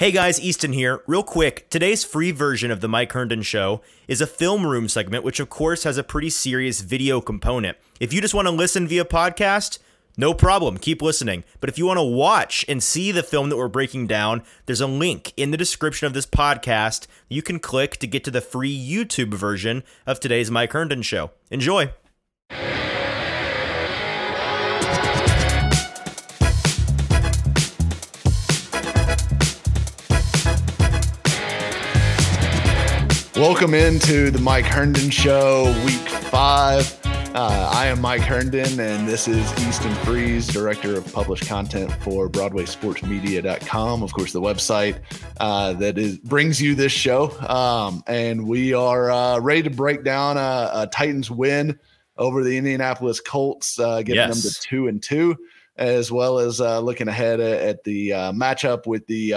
Hey guys, Easton here. Real quick, today's free version of the Mike Herndon Show is a film room segment, which of course has a pretty serious video component. If you just want to listen via podcast, no problem, keep listening. But if you want to watch and see the film that we're breaking down, there's a link in the description of this podcast you can click to get to the free YouTube version of today's Mike Herndon Show. Enjoy. Welcome into the Mike Herndon Show, week five. Uh, I am Mike Herndon, and this is Easton Freeze, Director of Published Content for BroadwaySportsMedia.com. Of course, the website uh, that is brings you this show. Um, and we are uh, ready to break down a, a, Titans win over the Indianapolis Colts, uh, getting yes. them to two and two, as well as uh, looking ahead at, at the uh, matchup with the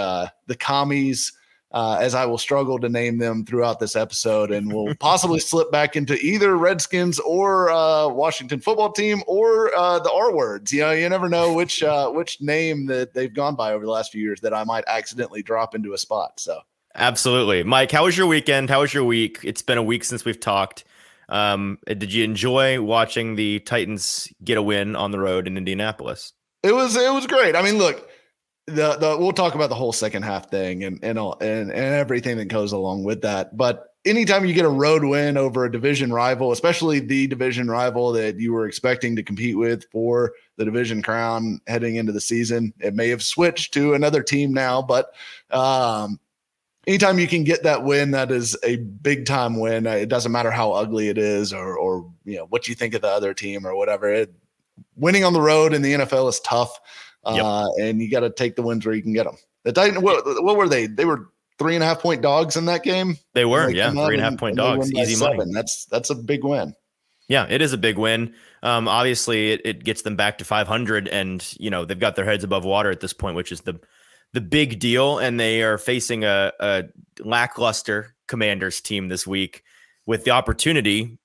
the commies uh, as I will struggle to name them throughout this episode, and will possibly slip back into either Redskins or uh, Washington football team or uh, the R words. You know, you never know which uh, which name that they've gone by over the last few years that I might accidentally drop into a spot. So, absolutely, Mike. How was your weekend? How was your week? It's been a week since we've talked. Um, did you enjoy watching the Titans get a win on the road in Indianapolis? It was it was great. I mean, look the the we'll talk about the whole second half thing and and all and, and everything that goes along with that. But anytime you get a road win over a division rival, especially the division rival that you were expecting to compete with for the division crown heading into the season, it may have switched to another team now, but um, anytime you can get that win, that is a big time win. It doesn't matter how ugly it is or or you know what you think of the other team or whatever. It, winning on the road in the NFL is tough. Yep. Uh, and you got to take the wins where you can get them. The Titans, what, what, were they? They were three and a half point dogs in that game. They were, they yeah, three and a half point dogs, easy seven. money. That's that's a big win. Yeah, it is a big win. Um, obviously, it, it gets them back to 500, and you know they've got their heads above water at this point, which is the the big deal. And they are facing a, a lackluster Commanders team this week with the opportunity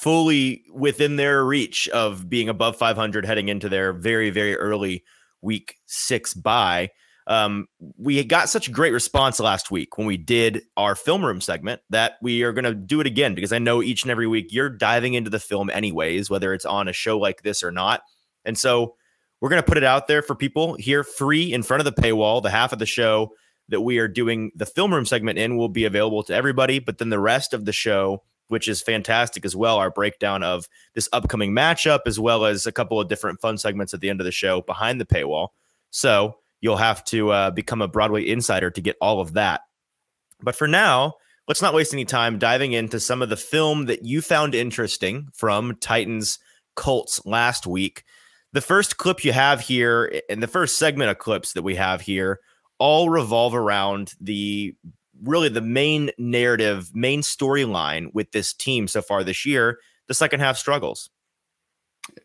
fully within their reach of being above 500 heading into their very, very early week six bye. Um, we got such great response last week when we did our film room segment that we are going to do it again because I know each and every week you're diving into the film anyways, whether it's on a show like this or not. And so we're going to put it out there for people here free in front of the paywall. The half of the show that we are doing the film room segment in will be available to everybody, but then the rest of the show which is fantastic as well. Our breakdown of this upcoming matchup, as well as a couple of different fun segments at the end of the show behind the paywall. So you'll have to uh, become a Broadway insider to get all of that. But for now, let's not waste any time diving into some of the film that you found interesting from Titans Colts last week. The first clip you have here, and the first segment of clips that we have here, all revolve around the really the main narrative, main storyline with this team so far this year. The second half struggles.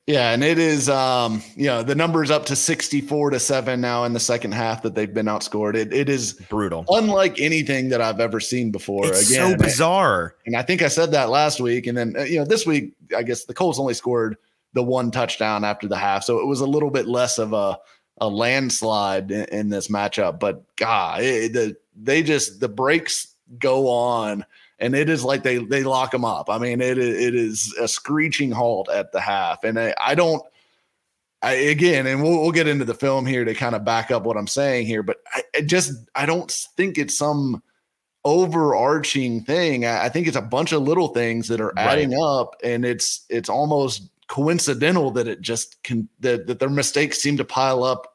Yeah, and it is um, you know, the number is up to 64 to 7 now in the second half that they've been outscored. It it is brutal. Unlike anything that I've ever seen before. It's Again, so bizarre. And I think I said that last week and then uh, you know, this week I guess the Colts only scored the one touchdown after the half. So it was a little bit less of a a landslide in, in this matchup, but God, it, the they just the brakes go on and it is like they they lock them up. I mean, it it is a screeching halt at the half, and I, I don't. I, again, and we'll, we'll get into the film here to kind of back up what I'm saying here, but I, I just I don't think it's some overarching thing. I, I, think it's a bunch of little things that are adding right. up, and it's it's almost coincidental that it just can that, that their mistakes seem to pile up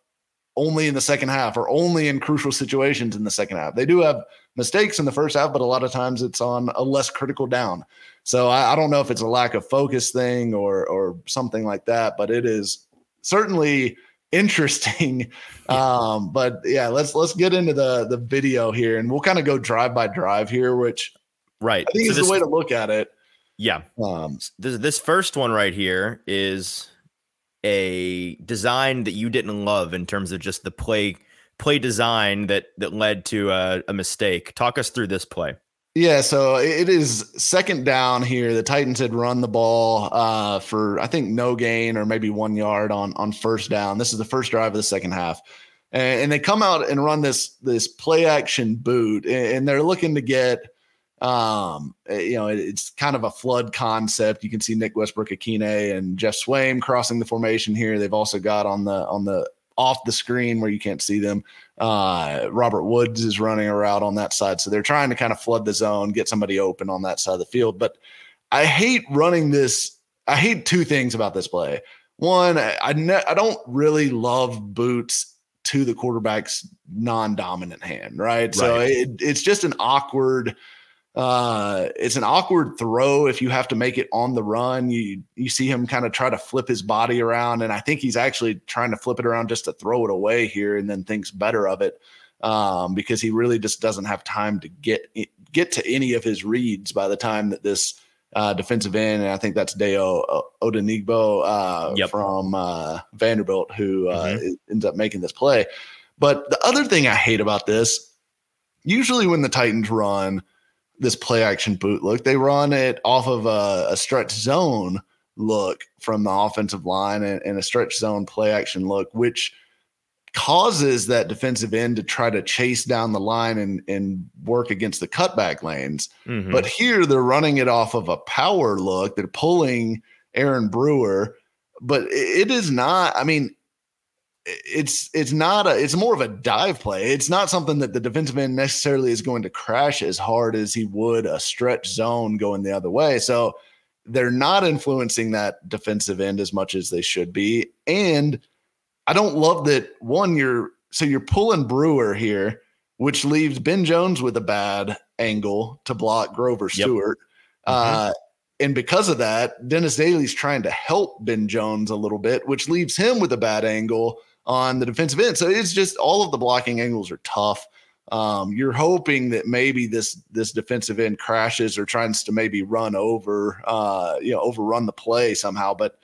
only in the second half or only in crucial situations in the second half. They do have mistakes in the first half, but a lot of times it's on a less critical down. So I, I don't know if it's a lack of focus thing or or something like that, but it is certainly interesting. Um, but yeah, let's let's get into the the video here and we'll kind of go drive by drive here, which right I think so is this, the way to look at it. Yeah. Um, this, this first one right here is a design that you didn't love in terms of just the play play design that that led to a, a mistake. Talk us through this play. Yeah, so it is second down here. The Titans had run the ball uh, for I think no gain or maybe one yard on on first down. This is the first drive of the second half. and, and they come out and run this this play action boot, and, and they're looking to get um eh, you know it, it's kind of a flood concept. You can see nick westbrook-Ikhine and Geoff Swaim crossing the formation here. They've also got on the on the off the screen where you can't see them uh robert woods is running a route on that side. So they're trying to kind of flood the zone get somebody open on that side of the field. But i hate running this i hate two things about this play. One i i, ne- I don't really love boots to the quarterback's non-dominant hand right, so it, it's just an awkward uh, it's an awkward throw if you have to make it on the run. You you see him kind of try to flip his body around, and I think he's actually trying to flip it around just to throw it away here, and then thinks better of it um, because he really just doesn't have time to get get to any of his reads by the time that this uh, defensive end, and I think that's Dayo Odeyingbo uh, Yep. from uh, Vanderbilt, who uh, ends up making this play. But the other thing I hate about this, usually when the Titans run this play action boot look, they run it off of a, a stretch zone look from the offensive line and, and a stretch zone play action look, which causes that defensive end to try to chase down the line and, and work against the cutback lanes. Mhm. But here they're running it off of a power look. They're pulling Aaron Brewer, but it is not. I mean, it's it's not a. It's more of a dive play. It's not something that the defensive end necessarily is going to crash as hard as he would a stretch zone going the other way. So they're not influencing that defensive end as much as they should be. And I don't love that one. You're so you're pulling Brewer here, which leaves Ben Jones with a bad angle to block Grover Yep. Stewart. Uh, and because of that, Dennis Daly's trying to help Ben Jones a little bit, which leaves him with a bad angle on the defensive end. So it's just all of the blocking angles are tough. Um, you're hoping that maybe this this defensive end crashes or tries to maybe run over, uh, you know, overrun the play somehow. But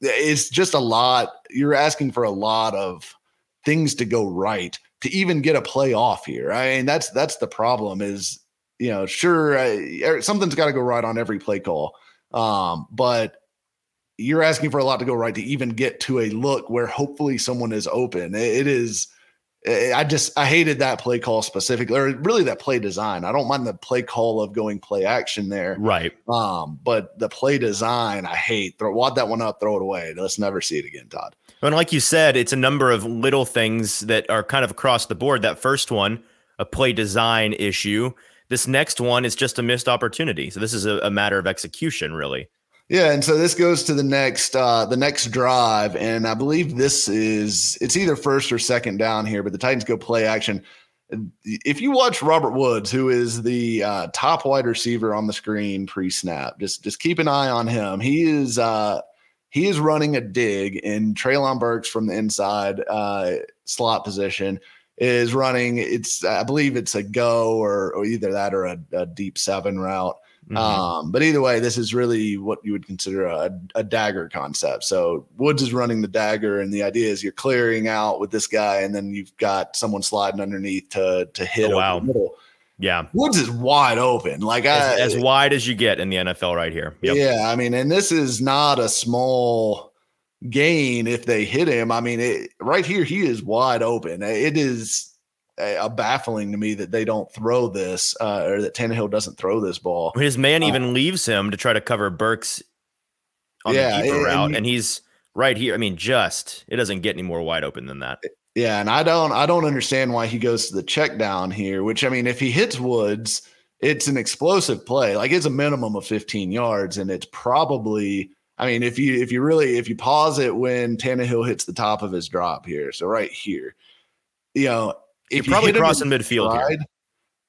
it's just a lot. You're asking for a lot of things to go right to even get a play off here. I mean, that's that's the problem. Is you know, sure, uh, something's got to go right on every play call, um, but you're asking for a lot to go right to even get to a look where hopefully someone is open. It- is. I just I hated that play call specifically, or really that play design. I don't mind the play call of going play action there, right. um, but the play design I hate. Throw wad that one up, throw it away. Let's never see it again, Todd. And like you said, it's a number of little things that are kind of across the board. That first one, a play design issue. This next one is just a missed opportunity. So this is a, a matter of execution, really. Yeah, and so this goes to the next uh the next drive, and I believe this is it's either first or second down here, but the Titans go play action. If you watch Robert Woods, who is the uh, top wide receiver on the screen pre-snap, just just keep an eye on him. He is uh he is running a dig, and Treylon Burks from the inside uh slot position is running. It's I believe it's a go or, or either that or a, a deep seven route. Mhm. Um, but either way, this is really what you would consider a, a dagger concept. So Woods is running the dagger, and the idea is you're clearing out with this guy, and then you've got someone sliding underneath to to hit Oh, wow. middle. yeah. Woods is wide open, like I, As, as wide as you get in the NFL right here. Yep. yeah. I mean, and this is not a small gain if they hit him. I mean, it, right here he is wide open. It is a, baffling to me that they don't throw this, uh, or that Tannehill doesn't throw this ball. His man even leaves him to try to cover Burks on Yeah, the keeper and- route, and- and he's right here. I mean, just it doesn't get any more wide open than that. Yeah, and I don't I don't understand why he goes to the check down here, which I mean, if he hits Woods, it's an explosive play. Like it's a minimum of 15 yards, and it's probably I mean, if you if you really if you pause it when Tannehill hits the top of his drop here, so right here, you know, if you probably hit him in crossing midfield stride,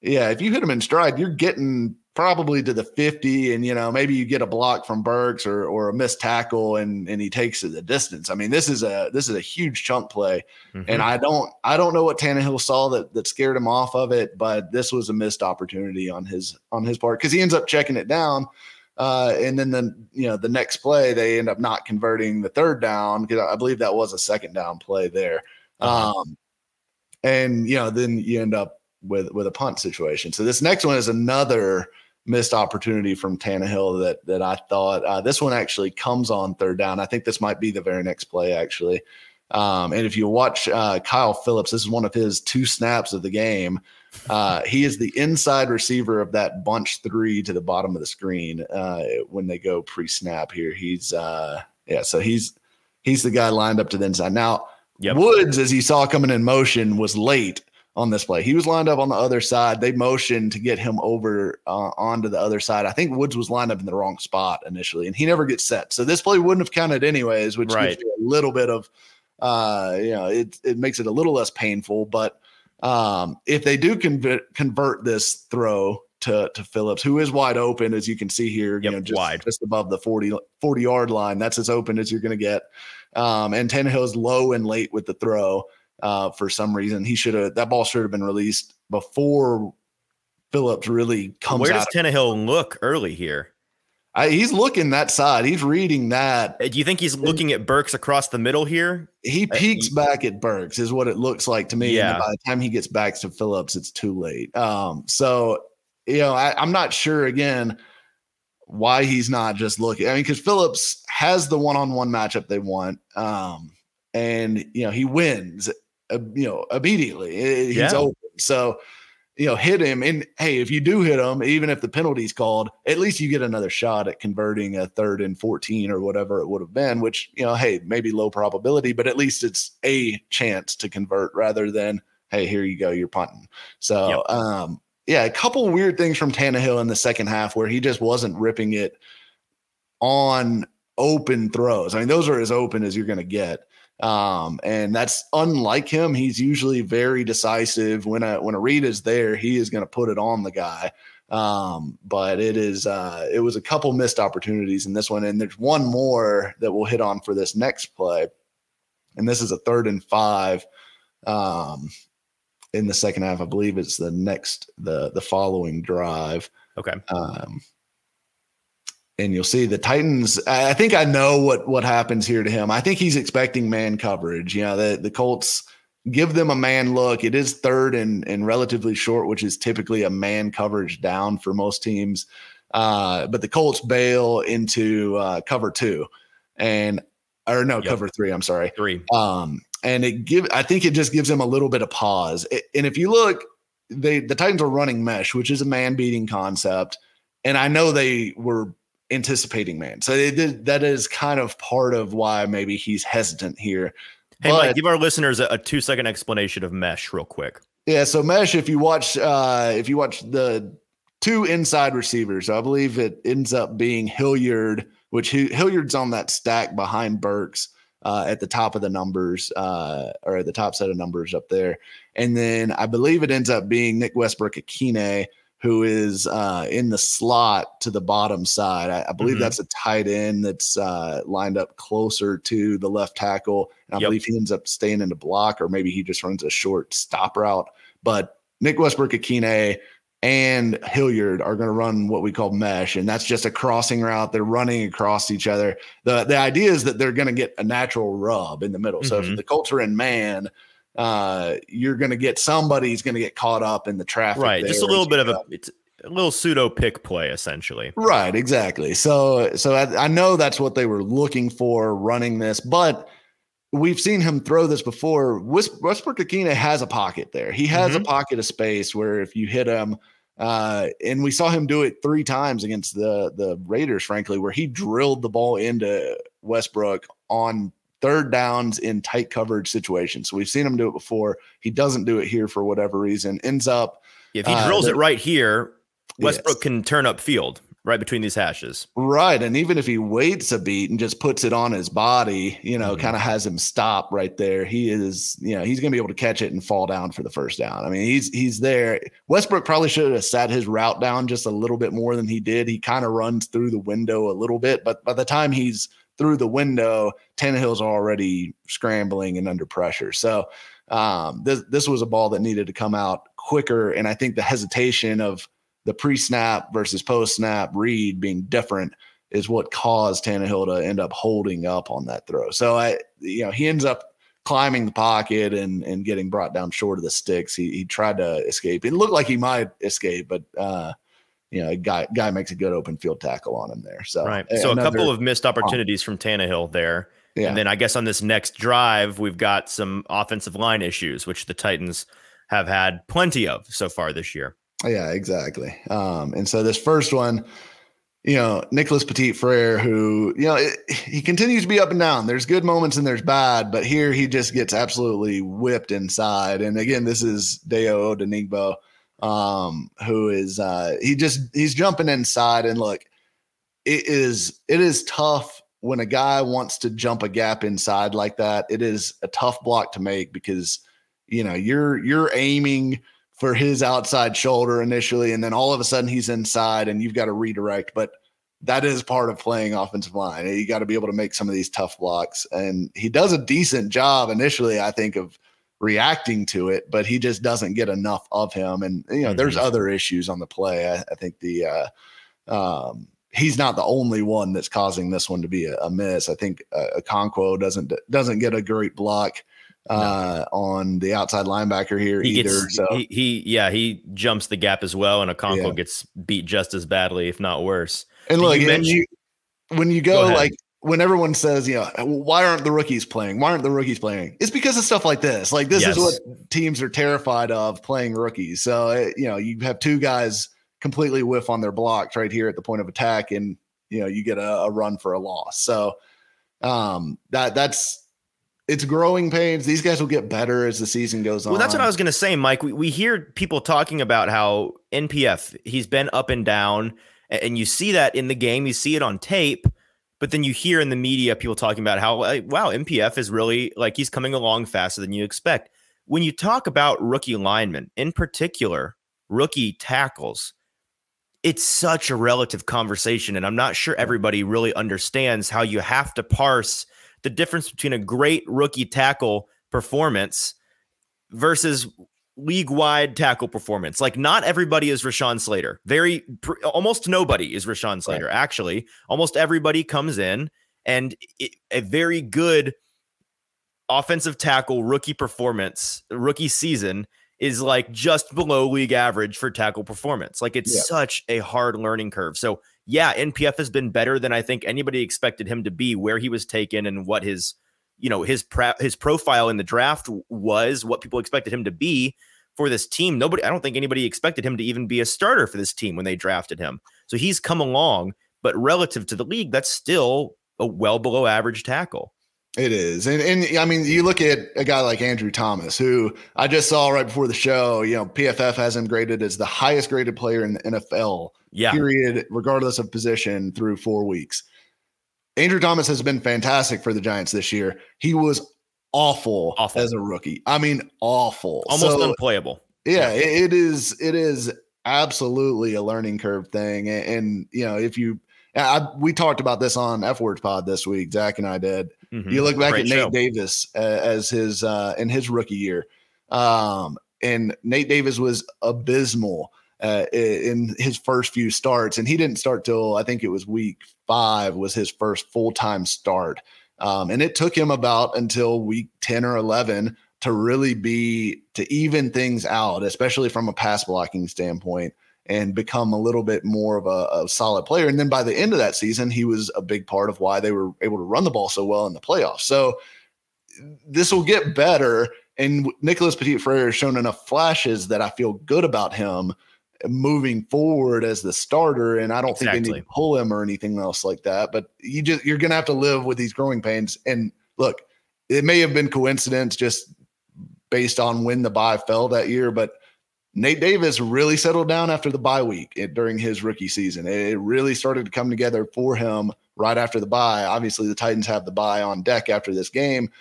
yeah, if you hit him in stride, you're getting probably to the 50 and you know maybe you get a block from Burks or or a missed tackle and and he takes it the distance. I mean, this is a this is a huge chunk play Mhm. and I don't I don't know what Tannehill saw that that scared him off of it, but this was a missed opportunity on his on his part because he ends up checking it down. Uh, and then the you know the next play they end up not converting the third down because I believe that was a second down play there. Uh-huh. Um, and you know then you end up with with a punt situation. So this next one is another missed opportunity from Tannehill that that I thought uh, this one actually comes on third down. I think this might be the very next play actually. Um, and if you watch uh, Kyle Phillips, this is one of his two snaps of the game. Uh, he is the inside receiver of that bunch three to the bottom of the screen uh, when they go pre-snap here. He's uh, yeah, so he's he's the guy lined up to the inside. Now yep. Woods, as he saw coming in motion, was late on this play. He was lined up on the other side. They motioned to get him over uh, onto the other side. I think Woods was lined up in the wrong spot initially, and he never gets set. So this play wouldn't have counted anyways, which right. gives you a little bit of, uh, you know, it it makes it a little less painful. But um, if they do convert convert this throw to to Phillips, who is wide open as you can see here, yep, you know, just, wide. just above the 40, 40 yard line. That's as open as you're going to get. Um, and Tannehill is low and late with the throw uh, for some reason. He should have that ball should have been released before Phillips really comes. Where does Tannehill look early here? I, he's looking that side. He's reading that. Uh, do you think he's looking at Burks across the middle here? He peeks uh, he, back at Burks, is what it looks like to me. Yeah. And by the time he gets back to Phillips, it's too late. Um, so you know, I, I'm not sure again why he's not just looking. I mean, because Phillips has the one-on-one matchup they want, um, and you know he wins uh, you know, immediately. He's yeah. open. So, you know, hit him. And hey, if you do hit him, even if the penalty's called, at least you get another shot at converting a third and 14 or whatever it would have been, which, you know, hey, maybe low probability, but at least it's a chance to convert rather than, hey, here you go, you're punting. So, yep. um, yeah, a couple weird things from Tannehill in the second half where he just wasn't ripping it on open throws. I mean, those are as open as you're going to get. Um, and that's unlike him. He's usually very decisive. When a when a read is there, he is going to put it on the guy. Um, but it is uh, it was a couple missed opportunities in this one, and there's one more that we'll hit on for this next play, and this is a third and five. Um, in the second half, I believe it's the next the the following drive. Okay. Um, and you'll see the Titans. I think I know what what happens here to him. I think he's expecting man coverage. You know, the the Colts give them a man look. It is third and and relatively short, which is typically a man coverage down for most teams. Uh, but the Colts bail into uh, cover two, and or no yep. cover three. I'm sorry, three. Um, and it give I think it just gives them a little bit of pause. and if you look, they the Titans are running mesh, which is a man beating concept. And I know they were anticipating man. So they did. that is kind of part of why maybe he's hesitant here. Hey, but, Mike, give our listeners a, a, two second explanation of mesh real quick. Yeah. So mesh, if you watch, uh, if you watch the two inside receivers, I believe it ends up being Hilliard, which Hilliard's on that stack behind Burks. Uh, at the top of the numbers, uh, or at the top set of numbers up there. And then I believe it ends up being Nick Westbrook-Ikhine, who is uh, in the slot to the bottom side. I, I believe mm-hmm. that's a tight end that's uh, lined up closer to the left tackle. And I yep. believe he ends up staying in the block, or maybe he just runs a short stop route. But Nick Westbrook-Ikhine and Hilliard are going to run what we call mesh, and that's just a crossing route. They're running across each other. the The idea is that they're going to get a natural rub in the middle. Mm-hmm. So if mm-hmm. the Colts are in man, uh, you're going to get somebody's going to get caught up in the traffic. Right. Just a little bit of a, it's a little pseudo pick play essentially. Right. Exactly. So, so I, I know that's what they were looking for running this, but we've seen him throw this before. Westbrook-Ikhine has a pocket there. He has mm-hmm. a pocket of space where if you hit him, uh, and we saw him do it three times against the the Raiders, frankly, where he drilled the ball into Westbrook on third downs in tight coverage situations. So we've seen him do it before. He doesn't do it here for whatever reason. Ends up if he drills uh, it right here, Westbrook yes. can turn up field right between these hashes. Right. And even if he waits a beat and just puts it on his body, you know, mm-hmm. kind of has him stop right there, he is, you know, he's going to be able to catch it and fall down for the first down. I mean, he's he's there. Westbrook probably should have sat his route down just a little bit more than he did. He kind of runs through the window a little bit, but by the time he's through the window, Tannehill's already scrambling and under pressure. So um, this this was a ball that needed to come out quicker, and I think the hesitation of the pre-snap versus post-snap read being different is what caused Tannehill to end up holding up on that throw. So I, you know, he ends up climbing the pocket and and getting brought down short of the sticks. He he tried to escape. It looked like he might escape, but uh, you know, a guy guy makes a good open field tackle on him there. So right. So another, a couple of missed opportunities from Tannehill there. Yeah. And then I guess on this next drive, we've got some offensive line issues, which the Titans have had plenty of so far this year. Yeah, exactly. Um, and so this first one, you know, Nicholas Petit Frere, who, you know, it, he continues to be up and down. There's good moments and there's bad, but here he just gets absolutely whipped inside. And again, this is Dayo Odeyingbo, um, who is uh he just he's jumping inside and look, it is it is tough when a guy wants to jump a gap inside like that. It is a tough block to make because you know you're you're aiming for his outside shoulder initially, and then all of a sudden he's inside and you've got to redirect. But that is part of playing offensive line. You got to be able to make some of these tough blocks. And he does a decent job initially, I think, of reacting to it, but he just doesn't get enough of him. And, you know, mm-hmm. there's other issues on the play. I, I think the, uh, um, he's not the only one that's causing this one to be a, a miss. I think uh, Okonkwo doesn't, doesn't get a great block uh, no. on the outside linebacker here he either. Gets, so he, he, yeah, he jumps the gap as well, and Okonkwo yeah. gets beat just as badly, if not worse. And look, you mention, you, when you go, go like when everyone says, you know, why aren't the rookies playing? Why aren't the rookies playing? It's because of stuff like this. Like this yes. is what teams are terrified of playing rookies. So eh, you know, you have two guys completely whiff on their blocks right here at the point of attack, and you know, you get a, a run for a loss. So um, that that's it's growing pains. These guys will get better as the season goes on. Well, that's what I was going to say, Mike. We, we hear people talking about how NPF, he's been up and down, and you see that in the game, you see it on tape, but then you hear in the media people talking about how, like, wow, NPF is really like he's coming along faster than you expect. When you talk about rookie linemen, in particular, rookie tackles, it's such a relative conversation. And I'm not sure everybody really understands how you have to parse – the difference between a great rookie tackle performance versus league wide tackle performance. Like not everybody is Rashawn Slater. Very pr- almost nobody is Rashawn Slater. Right. Actually, almost everybody comes in and it, a very good offensive tackle rookie performance, rookie season is like just below league average for tackle performance. Like it's yeah. such a hard learning curve. So yeah, NPF has been better than I think anybody expected him to be, where he was taken and what his, you know, his his profile in the draft was, what people expected him to be for this team. Nobody, I don't think anybody expected him to even be a starter for this team when they drafted him. So he's come along, but relative to the league, that's still a well below average tackle. It is. And and I mean, you look at a guy like Andrew Thomas, who I just saw right before the show, you know, PFF has him graded as the highest graded player in the NFL, yeah. period, regardless of position through four weeks. Andrew Thomas has been fantastic for the Giants this year. He was awful, awful. as a rookie. I mean, awful. Almost so, unplayable. Yeah, yeah, it is it is absolutely a learning curve thing. And, and you know, if you I, we talked about this on F Words Pod this week. Zach and I did. Mm-hmm. You look back Great at show. Nate Davis uh, as his uh, in his rookie year, um, and Nate Davis was abysmal uh, in his first few starts, and he didn't start till I think it was week five was his first full time start, um, and it took him about until week ten or eleven to really be to even things out, especially from a pass blocking standpoint and become a little bit more of a, a, solid player. And then by the end of that season, he was a big part of why they were able to run the ball so well in the playoffs. So this will get better. And Nicholas Petit Frere has shown enough flashes that I feel good about him moving forward as the starter. And I don't exactly. think they need to pull him or anything else like that. But you just you're gonna have to live with these growing pains. And look, it may have been coincidence just based on when the bye fell that year, but Nate Davis really settled down after the bye week it, during his rookie season. It really started to come together for him right after the bye. Obviously, the Titans have the bye on deck after this game.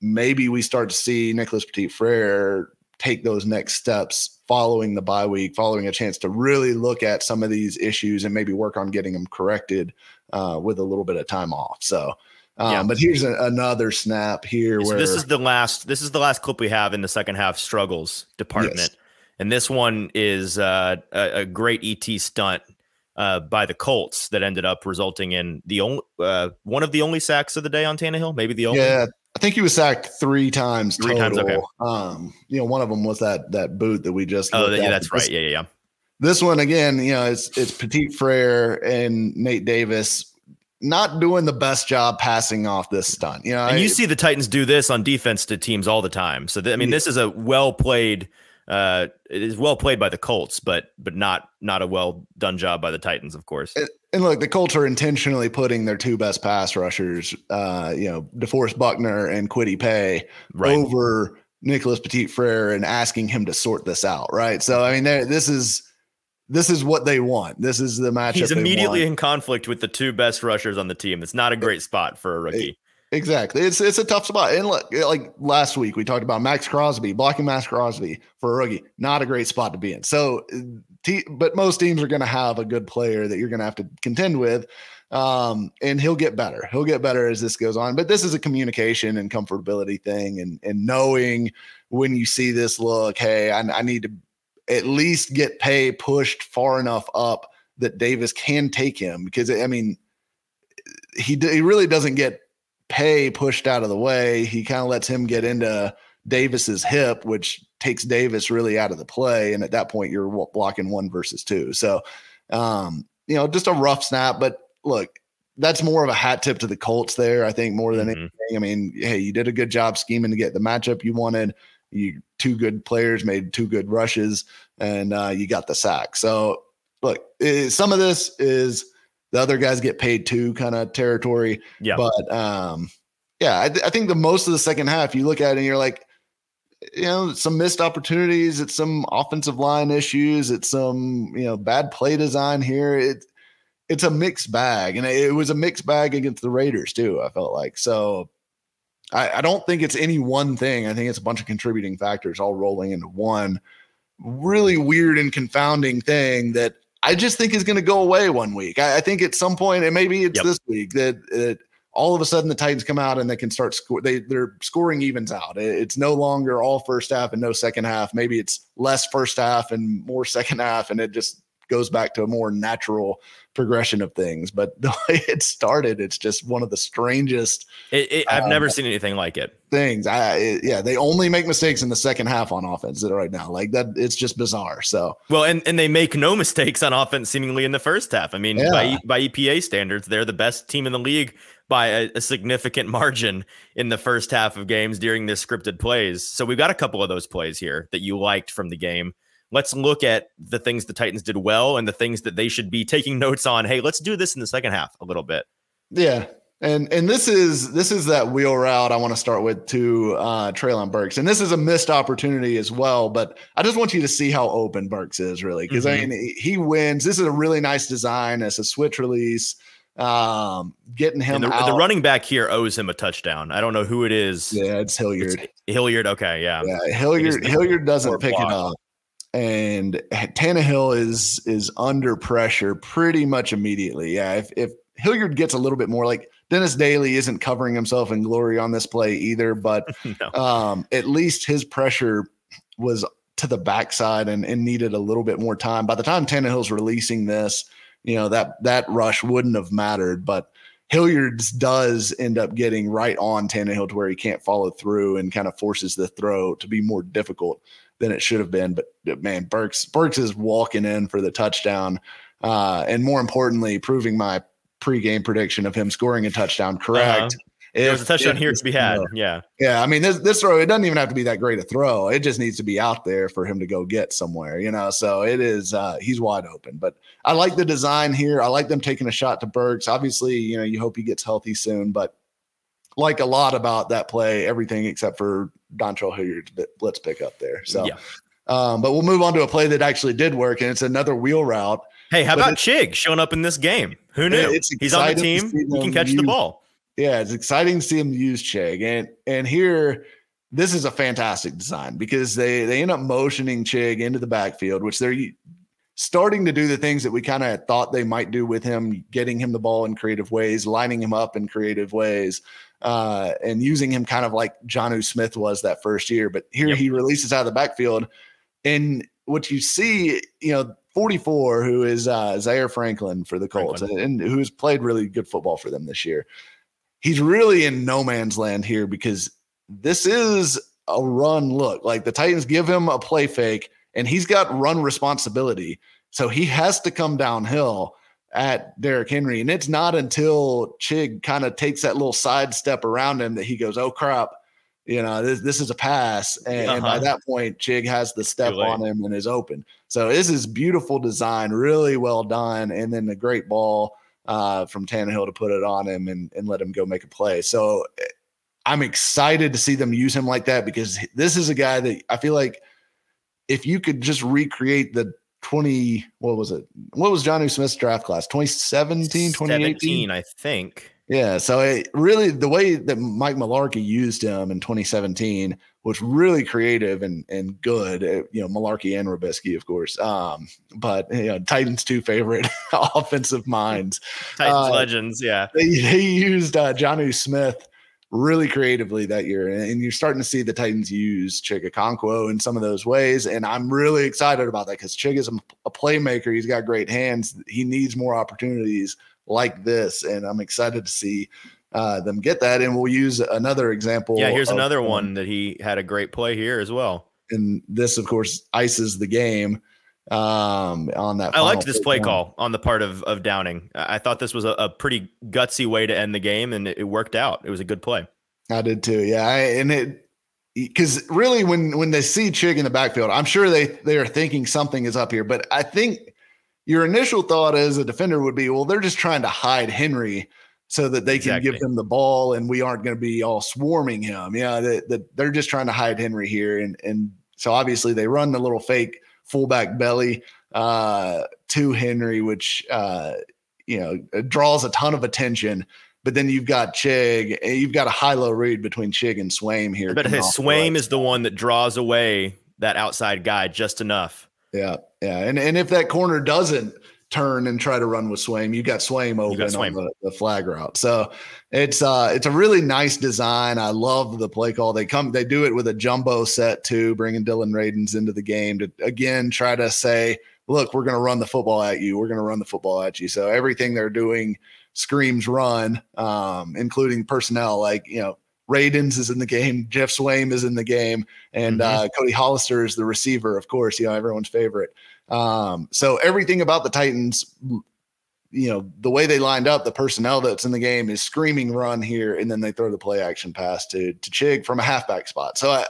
Maybe we start to see Nicholas Petit Frere take those next steps following the bye week, following a chance to really look at some of these issues and maybe work on getting them corrected uh, with a little bit of time off. So, um, yeah. but here's a, another snap here so where this is the last this is the last clip we have in the second half struggles department. Yes. And this one is uh, a, a, great ET stunt uh, by the Colts that ended up resulting in the only uh, one of the only sacks of the day on Tannehill. Maybe the only. Yeah, I think he was sacked three times. Three total. times. Okay. Um, you know, one of them was that that boot that we just. Oh, yeah, that's right. yeah, yeah, yeah. This one again, you know, it's it's Petit Frere and Nate Davis. not doing the best job passing off this stunt. You know, and you see the Titans do this on defense to teams all the time. So th- I mean, Yeah. this is a well played. Uh, it is well played by the Colts, but but not not a well done job by the Titans, of course. and look, the Colts are intentionally putting their two best pass rushers, uh, you know, DeForest Buckner and Kwity Paye Right. over Nicholas Petit Frere and asking him to sort this out. Right. So I mean, this is this is what they want. This is the matchup. He's they immediately in conflict with the two best rushers on the team. It's not a great spot for a rookie. Exactly. It's it's a tough spot. And look, like last week we talked about Maxx Crosby, blocking Maxx Crosby for a rookie. Not a great spot to be in. So uh, te- but most teams are going to have a good player that you're going to have to contend with. Um, and he'll get better. He'll get better as this goes on. But this is a communication and comfortability thing and and knowing when you see this look, hey, I, I need to at least get Paye pushed far enough up that Davis can take him because I mean he he really doesn't get Paye pushed out of the way. He kind of lets him get into Davis's hip, which takes Davis really out of the play. And at that point, you're blocking one versus two. So, um, you know, just a rough snap. But look, that's more of a hat tip to the Colts there, I think, more than Mhm. anything. I mean, hey, you did a good job scheming to get the matchup you wanted. You two good players made two good rushes, and uh, you got the sack. So, look, eh, some of this is the other guys get paid too, kind of territory. Yeah. But um, yeah, I, th- I think the most of the second half, you look at it and you're like, you know, some missed opportunities. It's some offensive line issues. It's some you know bad play design here. It it's a mixed bag, and it was a mixed bag against the Raiders too. I felt like so. I, I don't think it's any one thing. I think it's a bunch of contributing factors all rolling into one really weird and confounding thing that I just think is going to go away one week. I, I think at some point, and maybe it's Yep. this week, that that all of a sudden the Titans come out and they can start score. They they're scoring evens out. It- It's no longer all first half and no second half. Maybe it's less first half and more second half, and it just goes back to a more natural progression of things. But the way it started, it's just one of the strangest It, it, I've Um, never seen anything like it. things. I it- yeah, they only make mistakes in the second half on offense right now. Like that, it's just bizarre. So Well, and, and they make no mistakes on offense seemingly in the first half. I mean, by, Yeah. by EPA standards, they're the best team in the league by a, a significant margin in the first half of games during their scripted plays. So we've got a couple of those plays here that you liked from the game. Let's look at the things the Titans did well and the things that they should be taking notes on. Hey, let's do this in the second half a little bit. Yeah. And and this is this is that wheel route I want to start with to uh Treylon Burks. And this is a missed opportunity as well, but I just want you to see how open Burks is really because I Mhm. mean he- he wins. This is a really nice design. It's a switch release. Um getting him And the, out. the running back here owes him a touchdown. I don't know who it is. yeah, it's Hilliard. It's Hilliard. Okay. Yeah. Yeah, Hilliard Hilliard doesn't poor pick it up, and Tannehill is is under pressure pretty much immediately. Yeah, if if Hilliard gets a little bit more, like Dennis Daly isn't covering himself in glory on this play either, but no. um, at least his pressure was to the backside and, and needed a little bit more time. By the time Tannehill's releasing this, you know that that rush wouldn't have mattered, but. Hilliard's does end up getting right on Tannehill to where he can't follow through and kind of forces the throw to be more difficult than it should have been. But man, Burks Burks is walking in for the touchdown, uh, and more importantly, proving my pregame prediction of him scoring a touchdown correct. Uh-huh. There was a touchdown if here to be had. throw- Yeah. yeah, I mean this this throw it doesn't even have to be that great a throw. It just needs to be out there for him to go get somewhere, you know. So it is uh he's wide open. But I like the design here. I like them taking a shot to Burks. Obviously, you know, you hope he gets healthy soon, but like a lot about that play, everything except for Dontrell Hilliard's bit- blitz pickup there. So Yeah. um, but we'll move on to a play that actually did work, and it's another wheel route. Hey, how But about Chig showing up in this game? Who knew? He's on the team. He can catch the ball. yeah, it's exciting to see him use Chig. And and here, this is a fantastic design because they they end up motioning Chig into the backfield, which they're starting to do the things that we kind of thought they might do with him, getting him the ball in creative ways, lining him up in creative ways, uh, and using him kind of like Jonnu Smith was that first year. But here Yep. he releases out of the backfield. And what you see, you know, 44, who is uh, Zaire Franklin for the Colts Franklin. and, and who's played really good football for them this year. He's really in no man's land here because this is a run look. Like the Titans give him a play fake and he's got run responsibility. So he has to come downhill. at Derrick Henry. And it's not until Chig kind of takes that little side step around him that he goes, Oh crap, you know, this, this is a pass. And, uh-huh. and by uh-huh. that point, Chig has the step on him and is open. So this is beautiful design, really well done. And then the great ball uh, from Tannehill to put it on him and, and let him go make a play. So eh, I'm excited to see them use him like that because this is a guy that I feel like if you could just recreate the 20 what was it? What was Jonnu Smith's draft class? 2017 2018 I think. Yeah so it really the way that Mike Mularkey used him in 2017 was really creative and and good eh, you know Mularkey and Robiskie of course um but you know Titans two favorite offensive minds. Titans uh, legends yeah. they, they used uh Jonnu Smith really creatively that year. And you're starting to see the Titans use Chig Okonkwo in some of those ways. And I'm really excited about that because Chig is a, playmaker. He's got great hands. He needs more opportunities like this. And I'm excited to see uh, them get that. And we'll use another example. Yeah, here's of, another um, one that he had a great play here as well. And this, of course, ices the game um on that i liked this play call on the part of of downing. I thought this was a, a pretty gutsy way to end the game and it, it, worked out. It was a good play. I did too yeah I, and it because really when when they see chig in the backfield i'm sure they they are thinking something is up here but i think your initial thought as a defender would be well they're just trying to hide henry so that they can give him the ball and we aren't going to be all swarming him yeah that, that they're just trying to hide henry here and and so obviously they run the little fake fullback belly uh, to Henry, which uh, you know draws a ton of attention. But then you've got Chig, and you've got a high-low read between Chig and Swaim here. But his Swaim is the one that draws away that outside guy just enough. Yeah, yeah, and and if that corner doesn't turn and try to run with Swaim. You got Swaim open got Swaim. on the, the, flag route. So it's uh it's a really nice design. I love the play call. They come they do it with a jumbo set too, bringing Dillon Radunz into the game to again try to say, look, we're going to run the football at you. We're going to run the football at you. So everything they're doing screams run, um, including personnel like you know. Radunz is in the game. Geoff Swaim is in the game, and mm-hmm. uh, Cody Hollister is the receiver, of course. You know everyone's favorite. Um, so everything about the Titans, you know, the way they lined up, the personnel that's in the game is screaming run here, and then they throw the play action pass to to Chig from a halfback spot. So I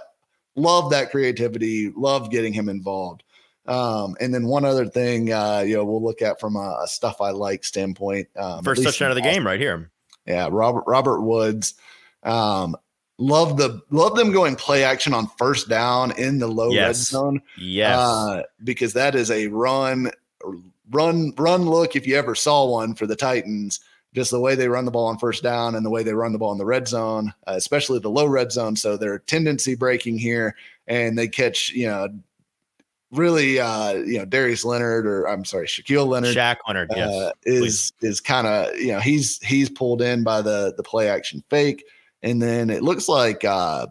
love that creativity, love getting him involved. Um, and then one other thing, uh, you know, we'll look at from a, a stuff I like standpoint. Um, First touchdown of the game right here. Yeah, Robert Robert Woods. Um, Love the love them going play action on first down in the low yes. red zone. Yes, uh, because that is a run, run, run look. If you ever saw one for the Titans, just the way they run the ball on first down and the way they run the ball in the red zone, uh, especially the low red zone. So they're tendency breaking here, and they catch you know really uh you know Darius Leonard or I'm sorry Shaquille Leonard Shaq Leonard yes uh, is is kind of you know he's he's pulled in by the the play action fake and then it looks like uh,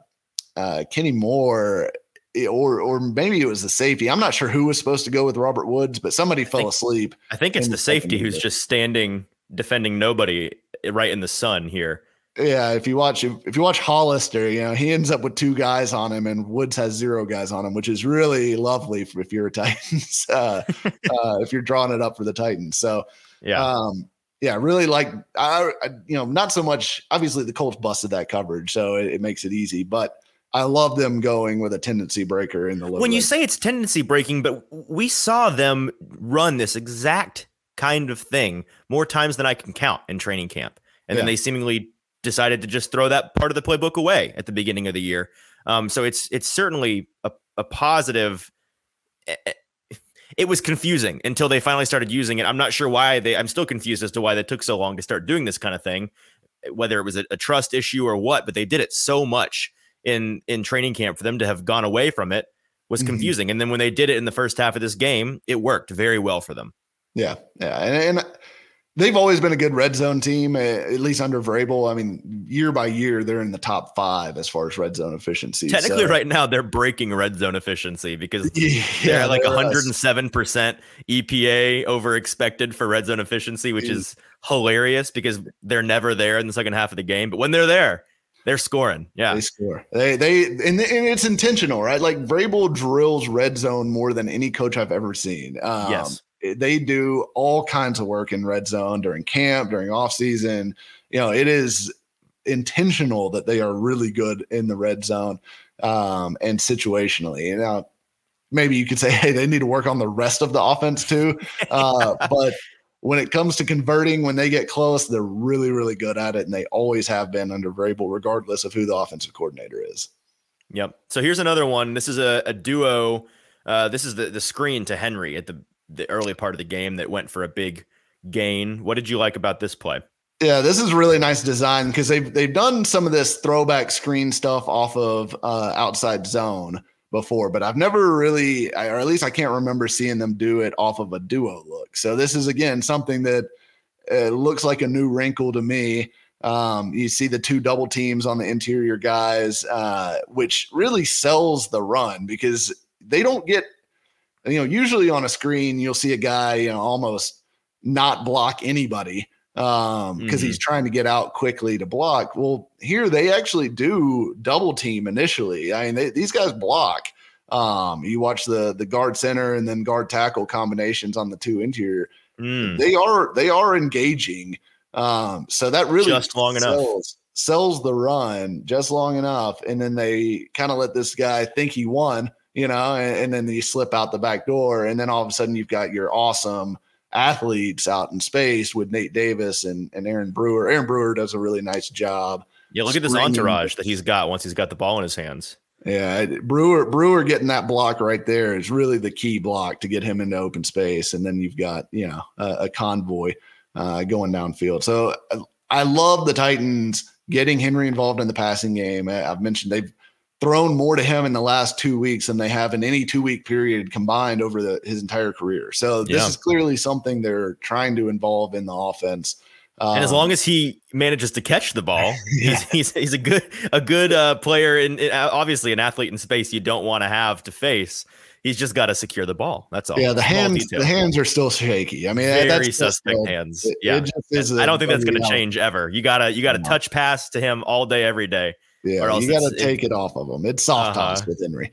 uh, Kenny Moore, eh, or or maybe it was the safety. I'm not sure who was supposed to go with Robert Woods, but somebody fell think, asleep. I think it's the safety who's just standing defending nobody eh, right in the sun here. Yeah, if you watch if you watch Hollister, you know he ends up with two guys on him, and Woods has zero guys on him, which is really lovely if you're a Titans. uh, uh, if you're drawing it up for the Titans, so yeah. Um, yeah, really like I, I, you know, not so much. Obviously, the Colts busted that coverage, so it, it, makes it easy. But I love them going with a tendency breaker in the low. When you say it's tendency breaking, but we saw them run this exact kind of thing more times than I can count in training camp, and yeah. then they seemingly decided to just throw that part of the playbook away at the beginning of the year. Um, so it's it's certainly a, a positive it was confusing until they finally started using it. I'm not sure why they, I'm still confused as to why they took so long to start doing this kind of thing, whether it was a, a trust issue or what, but they did it so much in, in training camp for them to have gone away from it was mm-hmm. confusing. Mm-hmm. And then when they did it in the first half of this game, it worked very well for them. Yeah. Yeah. And, and they've always been a good red zone team, at least under Vrabel. I mean, year by year, they're in the top five as far as red zone efficiency. Technically, so. right now, they're breaking red zone efficiency because yeah, they're like 107% EPA over expected for red zone efficiency, which is hilarious because they're never there in the second half of the game. But when they're there, they're scoring. Yeah. They score. They, they, and, and it's intentional, right? Like Vrabel drills red zone more than any coach I've ever seen. Um, yes they do all kinds of work in red zone during camp, during off season. You know, it is intentional that they are really good in the red zone um, and situationally. You know, maybe you could say, hey, they need to work on the rest of the offense too. Uh, but when it comes to converting, when they get close, they're really, really good at it, and they always have been under Vrabel, regardless of who the offensive coordinator is. Yep. So here's another one. This is a, a duo. Uh, this is the the screen to Henry at the the early part of the game that went for a big gain. What did you like about this play? Yeah, this is really nice design because they've they've done some of this throwback screen stuff off of uh, outside zone before, but I've never really, or at least I can't remember seeing them do it off of a duo look. So this is again something that uh, looks like a new wrinkle to me. Um, you see the two double teams on the interior guys, uh, which really sells the run because they don't get, you know, usually on a screen you'll see a guy, you know, almost not block anybody um because mm-hmm. he's trying to get out quickly to block. Well here they actually do double team initially. I mean they, these guys block. Um you watch the the guard center and then guard tackle combinations on the two interior. Mm. they are they are engaging. Um so that really just long sells, enough. sells the run just long enough. And then they kind of let this guy think he won you know and, and then you slip out the back door and then all of a sudden you've got your awesome athletes out in space with Nate Davis and, and Aaron Brewer. Aaron Brewer does a really nice job. Yeah, look at this entourage that he's got once he's got the ball in his hands. Yeah, Brewer Brewer getting that block right there is really the key block to get him into open space, and then you've got you know a, a convoy uh, going downfield. So I love the Titans getting Henry involved in the passing game. I've mentioned they've thrown more to him in the last two weeks than they have in any two week period combined over the, his entire career. So this yeah. is clearly something they're trying to involve in the offense. Um, and as long as he manages to catch the ball, yeah. he's, he's, he's a good a good uh, player and obviously an athlete in space you don't want to have to face. He's just got to secure the ball. That's all. Yeah, the hands the hands are still shaky. I mean, very that's suspect just, hands. It, yeah, it I don't think that's going to change ever. You gotta you gotta no. touch pass to him all day every day. Yeah, you got to take it, it, off of them. It's soft uh-huh. toss with Henry.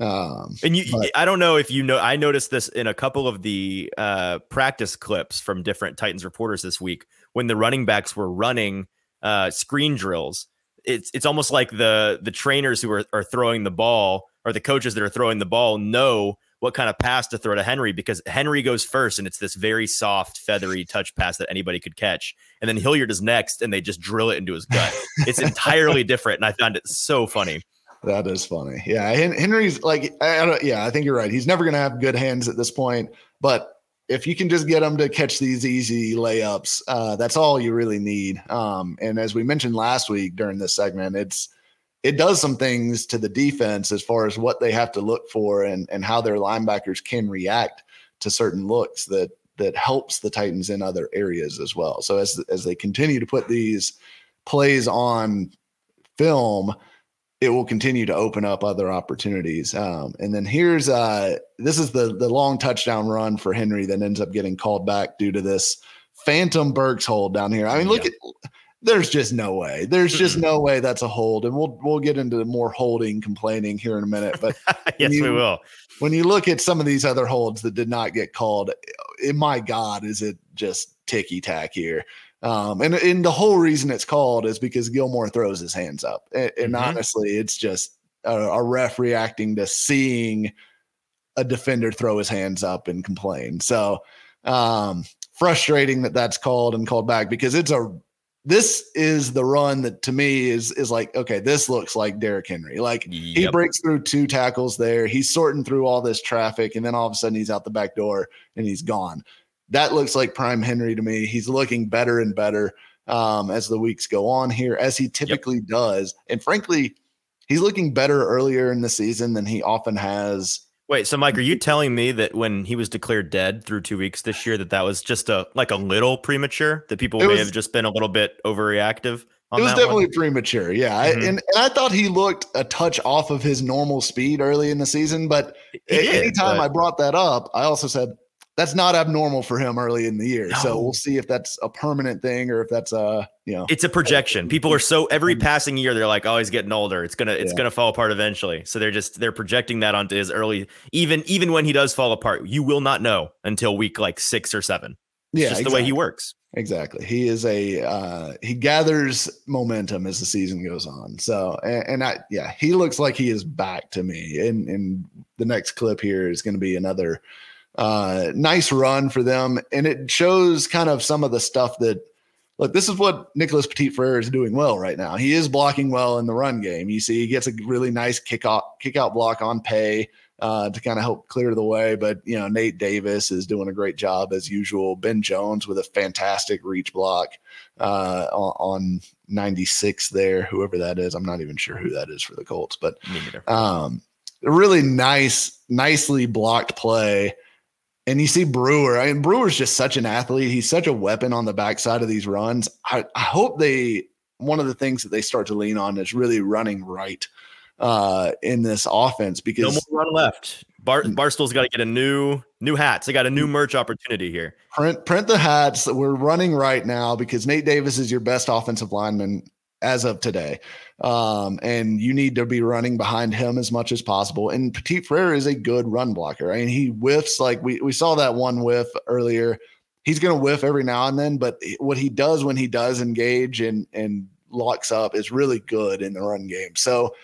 Um, and you, but, I don't know if you know. I noticed this in a couple of the uh, practice clips from different Titans reporters this week when the running backs were running uh, screen drills. It's it's almost like the the trainers who are, are throwing the ball or the coaches that are throwing the ball know what kind of pass to throw to Henry because Henry goes first and it's this very soft, feathery touch pass that anybody could catch. And then Hilliard is next and they just drill it into his gut. It's entirely different. And I found it so funny. That is funny. Yeah. Henry's like, I don't, yeah, I think you're right. He's never going to have good hands at this point. But if you can just get him to catch these easy layups, uh, that's all you really need. Um, and as we mentioned last week during this segment, it's, it does some things to the defense as far as what they have to look for and, and how their linebackers can react to certain looks that that helps the Titans in other areas as well. So as as they continue to put these plays on film, it will continue to open up other opportunities. Um, and then here's uh, this is the the long touchdown run for Henry that ends up getting called back due to this phantom Burks hold down here. I mean, look yeah. at there's just no way. There's just no way that's a hold, and we'll we'll get into more holding complaining here in a minute. But yes, you, we will. When you look at some of these other holds that did not get called, in my God, is it just ticky tack here? Um, and and the whole reason it's called is because Gilmore throws his hands up, and, and mm-hmm. honestly, it's just a, a ref reacting to seeing a defender throw his hands up and complain. So um, frustrating that that's called and called back because it's a this is the run that to me is is like okay this looks like Derrick Henry. Like yep. he breaks through two tackles there. He's sorting through all this traffic and then all of a sudden he's out the back door and he's gone. That looks like prime Henry to me. He's looking better and better um, as the weeks go on here as he typically yep. does. And frankly he's looking better earlier in the season than he often has Wait, so Mike, are you telling me that when he was declared dead through two weeks this year, that that was just a like a little premature? That people it may was, have just been a little bit overreactive. it was definitely one? premature, yeah. Mm-hmm. I, and, and I thought he looked a touch off of his normal speed early in the season, but did, anytime but... I brought that up, I also said that's not abnormal for him early in the year. No. So we'll see if that's a permanent thing or if that's a you know It's a projection. People are so every passing year they're like, oh, he's getting older. It's gonna it's Yeah. gonna fall apart eventually. So they're just they're projecting that onto his early. Even even when he does fall apart, you will not know until week like six or seven. It's yeah just the way he works. Exactly. He is a uh he gathers momentum as the season goes on. So and, and I yeah, he looks like he is back to me. And and the next clip here is going to be another uh nice run for them. And it shows kind of some of the stuff that look, this is what Nicholas Petit Frere is doing well right now. He is blocking well in the run game. You see, he gets a really nice kick out kick out block on Paye uh, to kind of help clear the way. But you know, Nate Davis is doing a great job as usual. Ben Jones with a fantastic reach block uh, on, on 96 there, whoever that is. I'm not even sure who that is for the Colts, but um, a really nice, nicely blocked play. And you see Brewer. I mean, Brewer's just such an athlete. He's such a weapon on the backside of these runs. I, I hope they one of the things that they start to lean on is really running right uh, in this offense because No more run left. Bar, Mm. Barstool's got to get a new new hats. They got a new merch opportunity here. print print the hats that we're running right now because Nate Davis is your best offensive lineman as of today. Um, and you need to be running behind him as much as possible. And Petit Frere is a good run blocker. I mean, he whiffs like we, we saw that one whiff earlier. He's going to whiff every now and then, but what he does when he does engage and and locks up is really good in the run game. So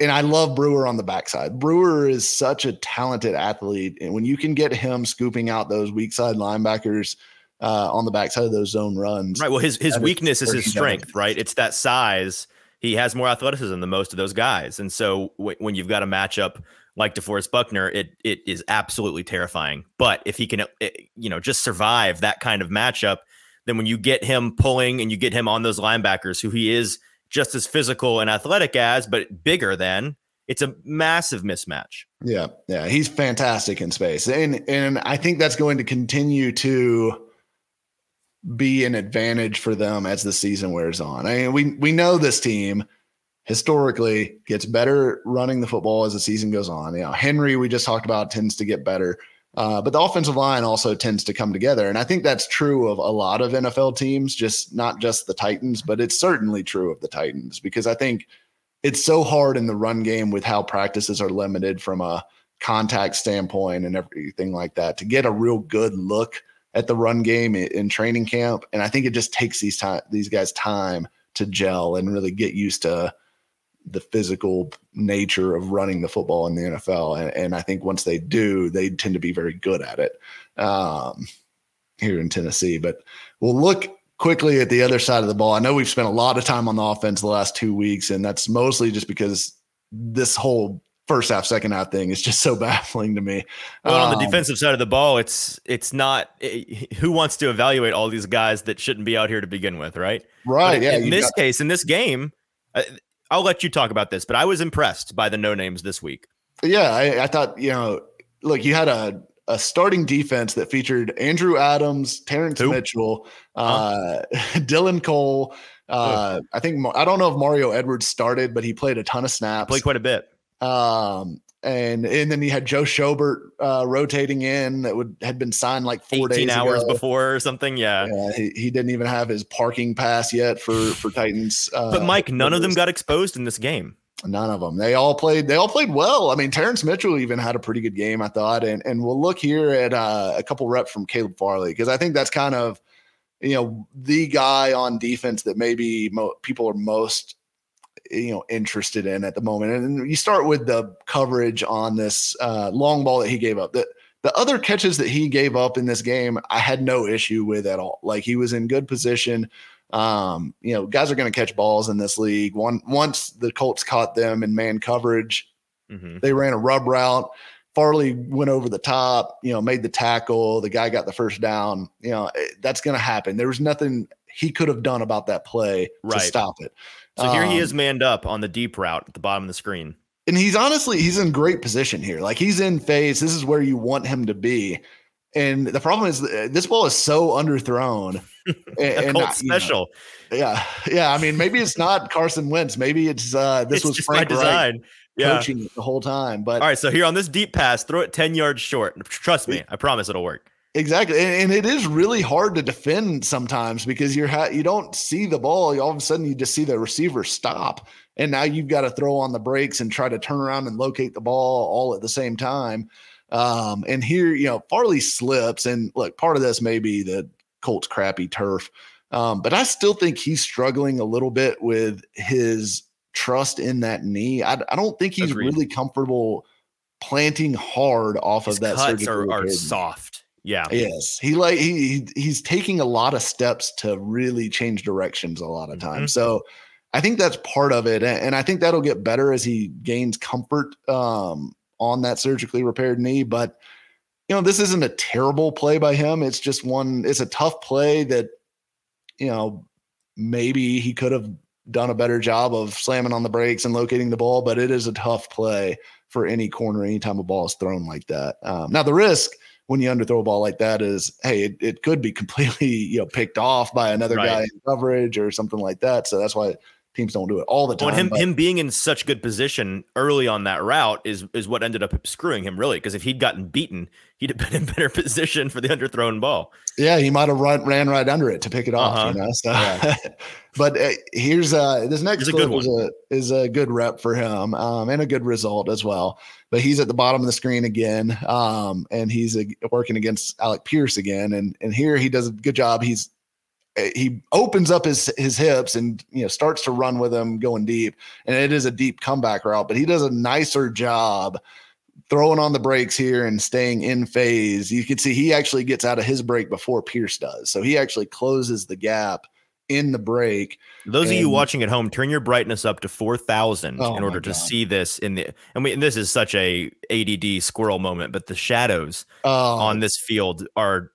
and I love Brewer on the backside. Brewer is such a talented athlete. And when you can get him scooping out those weak side linebackers uh, on the backside of those zone runs, Right. Well, his his weakness is his strength, right? It's that size. He has more athleticism than most of those guys, and so w- when you've got a matchup like DeForest Buckner, it it is absolutely terrifying. But if he can, eh, you know, just survive that kind of matchup, then when you get him pulling and you get him on those linebackers, who he is just as physical and athletic as, but bigger than, it's a massive mismatch. Yeah, yeah, he's fantastic in space, and and I think that's going to continue to be an advantage for them as the season wears on. I mean, we we know this team historically gets better running the football as the season goes on. You know, Henry we just talked about tends to get better, uh, but the offensive line also tends to come together, and I think that's true of a lot of NFL teams, just not just the Titans, but it's certainly true of the Titans because I think it's so hard in the run game with how practices are limited from a contact standpoint and everything like that to get a real good look at the run game in training camp. And I think it just takes these time these guys time to gel and really get used to the physical nature of running the football in the NFL. And, and I think once they do, they tend to be very good at it um, here in Tennessee. But we'll look quickly at the other side of the ball. I know we've spent a lot of time on the offense the last two weeks, and that's mostly just because this whole first half, second half thing is just so baffling to me. Well, on the Um, defensive side of the ball, it's it's not eh, who wants to evaluate all these guys that shouldn't be out here to begin with, right? Right? in- Yeah, in this got- case, in this game, uh, I'll let you talk about this, but I was impressed by the no names this week. yeah. I, I thought you know, look, you had a a starting defense that featured Andrew Adams, Terrence Who? Mitchell, uh, Dylan Cole. Uh, I think I don't know if Mario Edwards started, but he played a ton of snaps. Played quite a bit. Um, and and then you had Joe Schobert uh, rotating in that would had been signed like four 18 days hours ago. before or something. Yeah. Yeah, he, he didn't even have his parking pass yet for for Titans. Uh, But Mike, none of them got exposed in this game. None of them. They all played. They all played well. I mean, Terrence Mitchell even had a pretty good game, I thought. And and we'll look here at uh, a couple reps from Caleb Farley because I think that's kind of you know the guy on defense that maybe mo- people are most you know interested in at the moment. And you start with the coverage on this uh, long ball that he gave up. The the other catches that he gave up in this game, I had no issue with at all. Like he was in good position. Um, you know, guys are going to catch balls in this league. One once the Colts caught them in man coverage, Mhm. they ran a rub route. Farley went over the top, you know, made the tackle. The guy got the first down. You know, eh, that's going to happen. There was nothing he could have done about that play Right. to stop it. So here he Um, is manned up on the deep route at the bottom of the screen. and he's honestly he's in great position here. Like he's in phase. This is where you want him to be. And the problem is uh, this ball is so underthrown. A and, Colt I- you know, special. yeah, yeah. I mean, maybe it's not Carson Wentz. Maybe it's uh this it's was Frank design. yeah. coaching the whole time. But all right, so here on this deep pass, throw it 10 yards short. Trust me, I promise it'll work. Exactly, and, it is really hard to defend sometimes because you're ha- you don't see the ball. All of a sudden, you just see the receiver stop, and now you've got to throw on the brakes and try to turn around and locate the ball all at the same time. Um, and here, you know, Farley slips, and look, part of this may be the Colts' crappy turf, um, but I still think he's struggling a little bit with his trust in that knee. I, I don't think he's Agreed. really comfortable planting hard off his of that. Cuts are, are soft. Yeah. Yes. He like he he's taking a lot of steps to really change directions a lot of times. Mm-hmm. So I think that's part of it. And I think that'll get better as he gains comfort um, on that surgically repaired knee. But you know, this isn't a terrible play by him. It's just one, it's a tough play that, you know, maybe he could have done a better job of slamming on the brakes and locating the ball, but it is a tough play for any corner anytime a ball is thrown like that. Um, now the risk when you underthrow a ball like that is, hey, it, it could be completely you know picked off by another right. guy in coverage or something like that. So that's why teams don't do it all the time. Well, him but, him being in such good position early on that route is is what ended up screwing him really. Because if he'd gotten beaten, he'd have been in better position for the underthrown ball. Yeah, he might have run ran right under it to pick it off. Uh-huh. You know, so, yeah. but uh, here's uh this next here's clip a is a is a good rep for him um, and a good result as well. But he's at the bottom of the screen again, um, and he's uh, working against Alec Pierce again, and and here he does a good job. He's Uh, he opens up his his hips and you know starts to run with him going deep. And it is a deep comeback route but he does a nicer job throwing on the brakes here and staying in phase. You can see he actually gets out of his break before pierce does. So he actually closes the gap in the break those and, of you watching at home turn your brightness up to 4000 oh in order to see this in the I mean this is such a ADD squirrel moment but the shadows oh. on this field are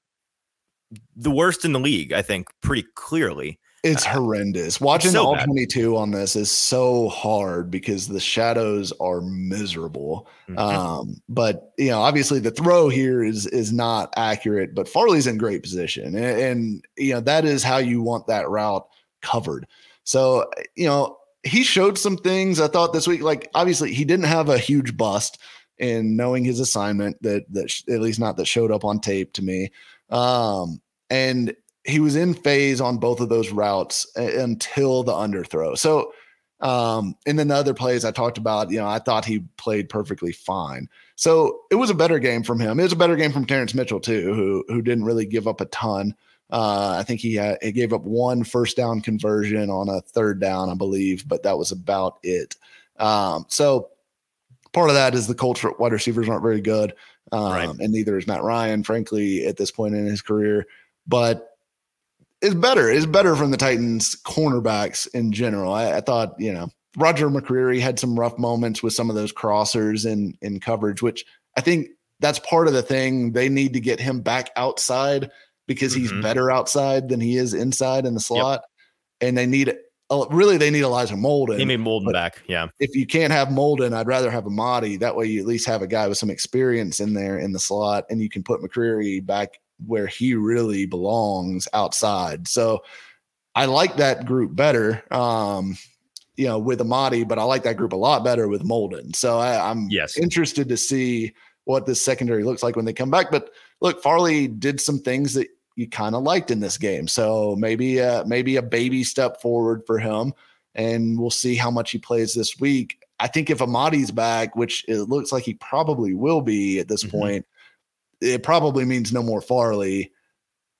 the worst in the league, I think, pretty clearly. It's uh, horrendous. Watching so all bad. 22 on this is so hard because the shadows are miserable. Mm-hmm. Um, but you know, obviously the throw here is is not accurate, but Farley's in great position. And, and you know, that is how you want that route covered. So, you know, he showed some things I thought this week. Like obviously he didn't have a huge bust in knowing his assignment that that at least not that showed up on tape to me. Um, and he was in phase on both of those routes until the underthrow. So, um, and then the other plays I talked about, you know, I thought he played perfectly fine. So it was a better game from him. It was a better game from Terrence Mitchell too, who who didn't really give up a ton. Uh, I think he had, he gave up one first down conversion on a third down, I believe, but that was about it. Um, so part of that is the Colts wide receivers aren't very good, um, right. and neither is Matt Ryan, frankly, at this point in his career but it's better. It's better from the Titans cornerbacks in general. I, I, thought, you know, Roger McCreary had some rough moments with some of those crossers in in coverage, which I think that's part of the thing. They need to get him back outside because he's mm-hmm. better outside than he is inside in the slot. Yep. And they need really they need Elijah Molden. He need Molden back. Yeah. If you can't have Molden, I'd rather have Amadi. That way you at least have a guy with some experience in there in the slot and you can put McCreary back where he really belongs outside. So I like that group better. Um, you know, with Amadi, but I like that group a lot better with Molden. So I, am yes. interested to see what this secondary looks like when they come back. But look, Farley did some things that you kind of liked in this game. So maybe uh, maybe a baby step forward for him, and we'll see how much he plays this week. I think if Amadi's back, which it looks like he probably will be at this mm-hmm. point, it probably means no more Farley,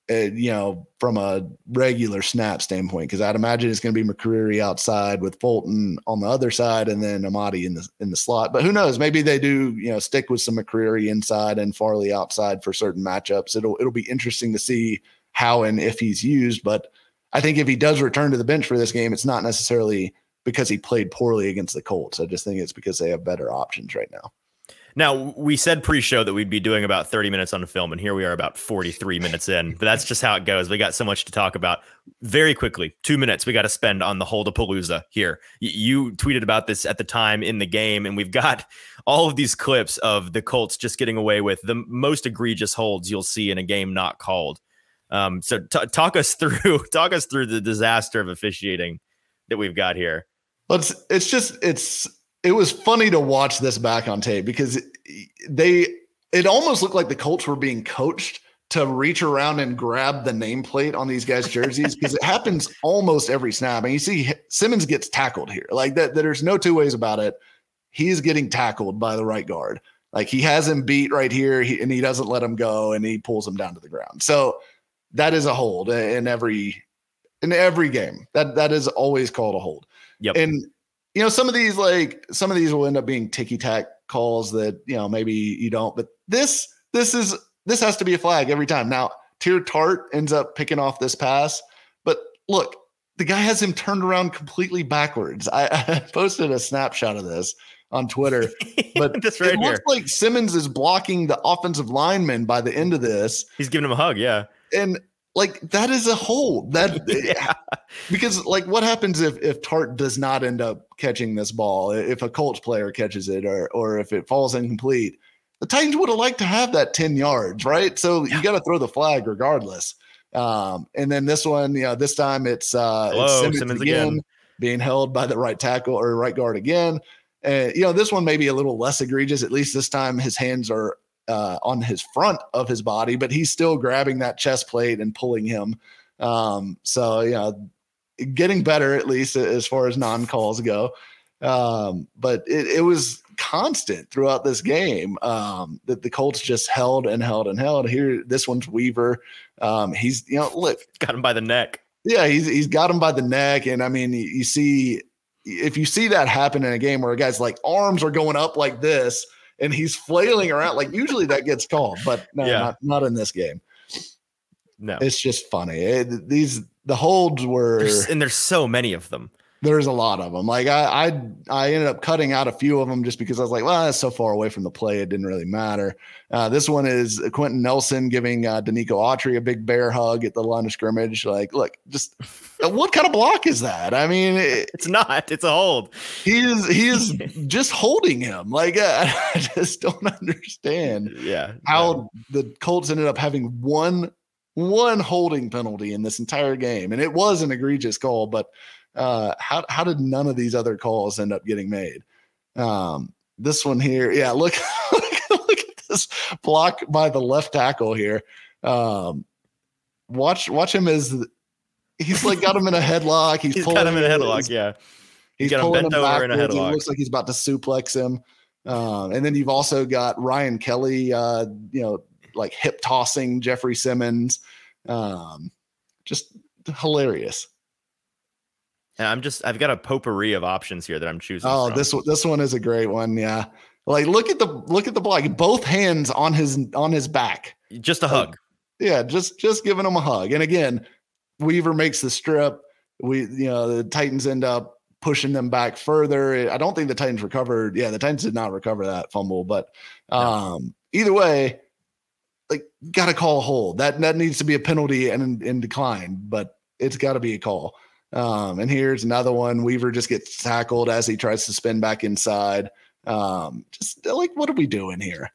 uh, you know, from a regular snap standpoint, because I'd imagine it's going to be McCreary outside with Fulton on the other side, and then Amadi in the in the slot. But who knows? Maybe they do, you know, stick with some McCreary inside and Farley outside for certain matchups. It'll it'll be interesting to see how and if he's used. But I think if he does return to the bench for this game, it's not necessarily because he played poorly against the Colts. I just think it's because they have better options right now. Now, we said pre show that we'd be doing about 30 minutes on the film, and here we are about 43 minutes in. But that's just how it goes. We got so much to talk about. Very quickly, two minutes we got to spend on the Holdapalooza here. You tweeted about this at the time in the game, and we've got all of these clips of the Colts just getting away with the most egregious holds you'll see in a game not called. Um, so t- talk us through talk us through the disaster of officiating that we've got here. It's it's just it's it was funny to watch this back on tape because they it almost looked like the Colts were being coached to reach around and grab the nameplate on these guys' jerseys because it happens almost every snap. And you see Simmons gets tackled here. Like that, there's no two ways about it. He's getting tackled by the right guard. Like he has him beat right here, he, and he doesn't let him go, and he pulls him down to the ground. So that is a hold in every in every game. That that is always called a hold. Yep. And you know, some of these like some of these will end up being ticky tack calls that you know maybe you don't, but this this is this has to be a flag every time. Now, Teair Tart ends up picking off this pass, but look, the guy has him turned around completely backwards. I, I posted a snapshot of this on Twitter, but That's right it here. looks like Simmons is blocking the offensive lineman by the end of this, He's giving him a hug. Yeah. and like that is a hole that Yeah. because like what happens if if Tart does not end up catching this ball if a Colts player catches it or or if it falls incomplete the Titans would have liked to have that 10 yards right so Yeah. you got to throw the flag regardless um and then this one you know this time it's uh Hello, it's Simmons, Simmons again, again. being held by the right tackle or right guard again and you know this one may be a little less egregious at least this time his hands are uh, on his front of his body, but he's still grabbing that chest plate and pulling him. Um, so you know, getting better at least as far as non calls go. Um, but it, it was constant throughout this game um, that the Colts just held and held and held. Here, this one's Weaver. Um, he's you know, look, Got him by the neck. yeah, he's he's got him by the neck, and I mean, you, you see if you see that happen in a game where a guy's like arms are going up like this and he's flailing around, like usually that gets called, but no, Yeah. not not in this game. No. It's just funny. It- these the holds were There's, and there's so many of them. There's a lot of them. Like I, I, I ended up cutting out a few of them just because I was like, well, that's so far away from the play, it didn't really matter. Uh, this one is Quenton Nelson giving uh, Denico Autry a big bear hug at the line of scrimmage. Like, look, just uh, what kind of block is that? I mean, it, It's not. It's a hold. he is, he is just holding him. Like, uh, I just don't understand Yeah. how the Colts ended up having one one holding penalty in this entire game, and it was an egregious call. But uh, how how did none of these other calls end up getting made? Um, this one here, yeah. Look, look, look at this block by the left tackle here. Um, watch watch him as he's like got him in a headlock. He's, He's got him in a pulling- headlock. Yeah. He's got him pulling bent him over in a headlock. looks like he's about to suplex him. Um, and then you've also got Ryan Kelly, uh, you know, like hip tossing Jeffrey Simmons. Um, just hilarious. And I'm just, I've got a potpourri of options here that I'm choosing. Oh, from. this one- this one is a great one. Yeah, like look at the look at the block. Both hands on his on his back. just a hug. Yeah, just just giving him a hug. And again, Weaver makes the strip. We you know the Titans end up pushing them back further. I don't think the Titans recovered. Yeah, the Titans did not recover that fumble, but um either way, like got to call a hold. That that needs to be a penalty and in decline, but it's got to be a call. Um, and here's another one. Weaver just gets tackled as he tries to spin back inside. Um, just like what are we doing here?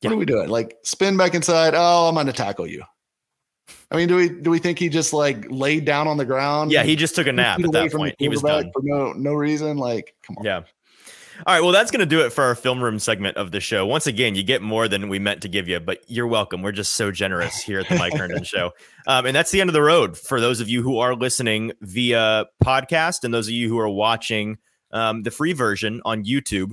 What Yeah. are we doing? Like spin back inside. Oh, I'm gonna tackle you. I mean, do we do we think he just like laid down on the ground? Yeah. He just took a nap at that point. He was done. for no no reason. Like, come on. Yeah. All right. Well, that's going to do it for our film room segment of the show. Once again, you get more than we meant to give you, but you're welcome. We're just so generous here at the Mike Herndon Show. Um, and that's the end of the road for those of you who are listening via podcast and those of you who are watching um, the free version on YouTube.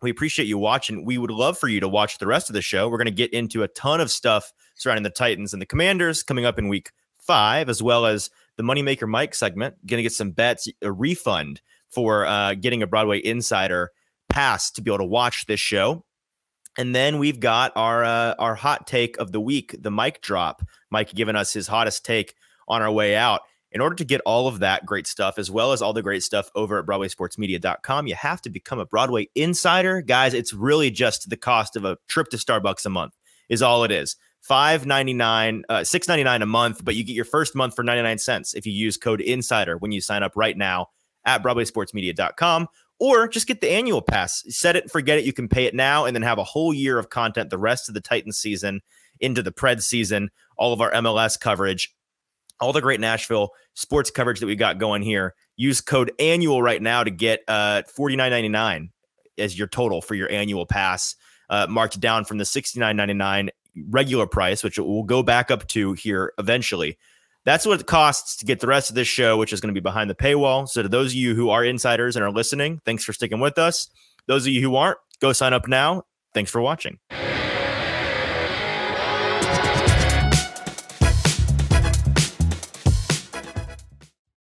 We appreciate you watching. We would love for you to watch the rest of the show. We're going to get into a ton of stuff surrounding the Titans and the Commanders coming up in week five, as well as the Moneymaker Mike segment. Going to get some bets, a refund for uh, getting a Broadway Insider pass to be able to watch this show. And then we've got our uh, our hot take of the week, the mic drop. Mike giving us his hottest take on our way out. In order to get all of that great stuff, as well as all the great stuff over at BroadwaySportsMedia.com, you have to become a Broadway Insider. Guys, it's really just the cost of a trip to Starbucks a month, is all it is. Five ninety nine, uh, six ninety nine a month, but you get your first month for ninety nine cents if you use code Insider when you sign up right now at BroadwaySportsMedia.com, or just get the annual pass. Set it and forget it. You can pay it now and then have a whole year of content the rest of the Titans season into the Pred season, all of our MLS coverage. all the great Nashville sports coverage that we got going here. Use code annual right now to get uh, forty nine ninety nine as your total for your annual pass, uh, marked down from the sixty nine ninety nine regular price, which will go back up to here eventually. That's what it costs to get the rest of this show, which is going to be behind the paywall. So, to those of you who are insiders and are listening, thanks for sticking with us. Those of you who aren't, go sign up now. Thanks for watching.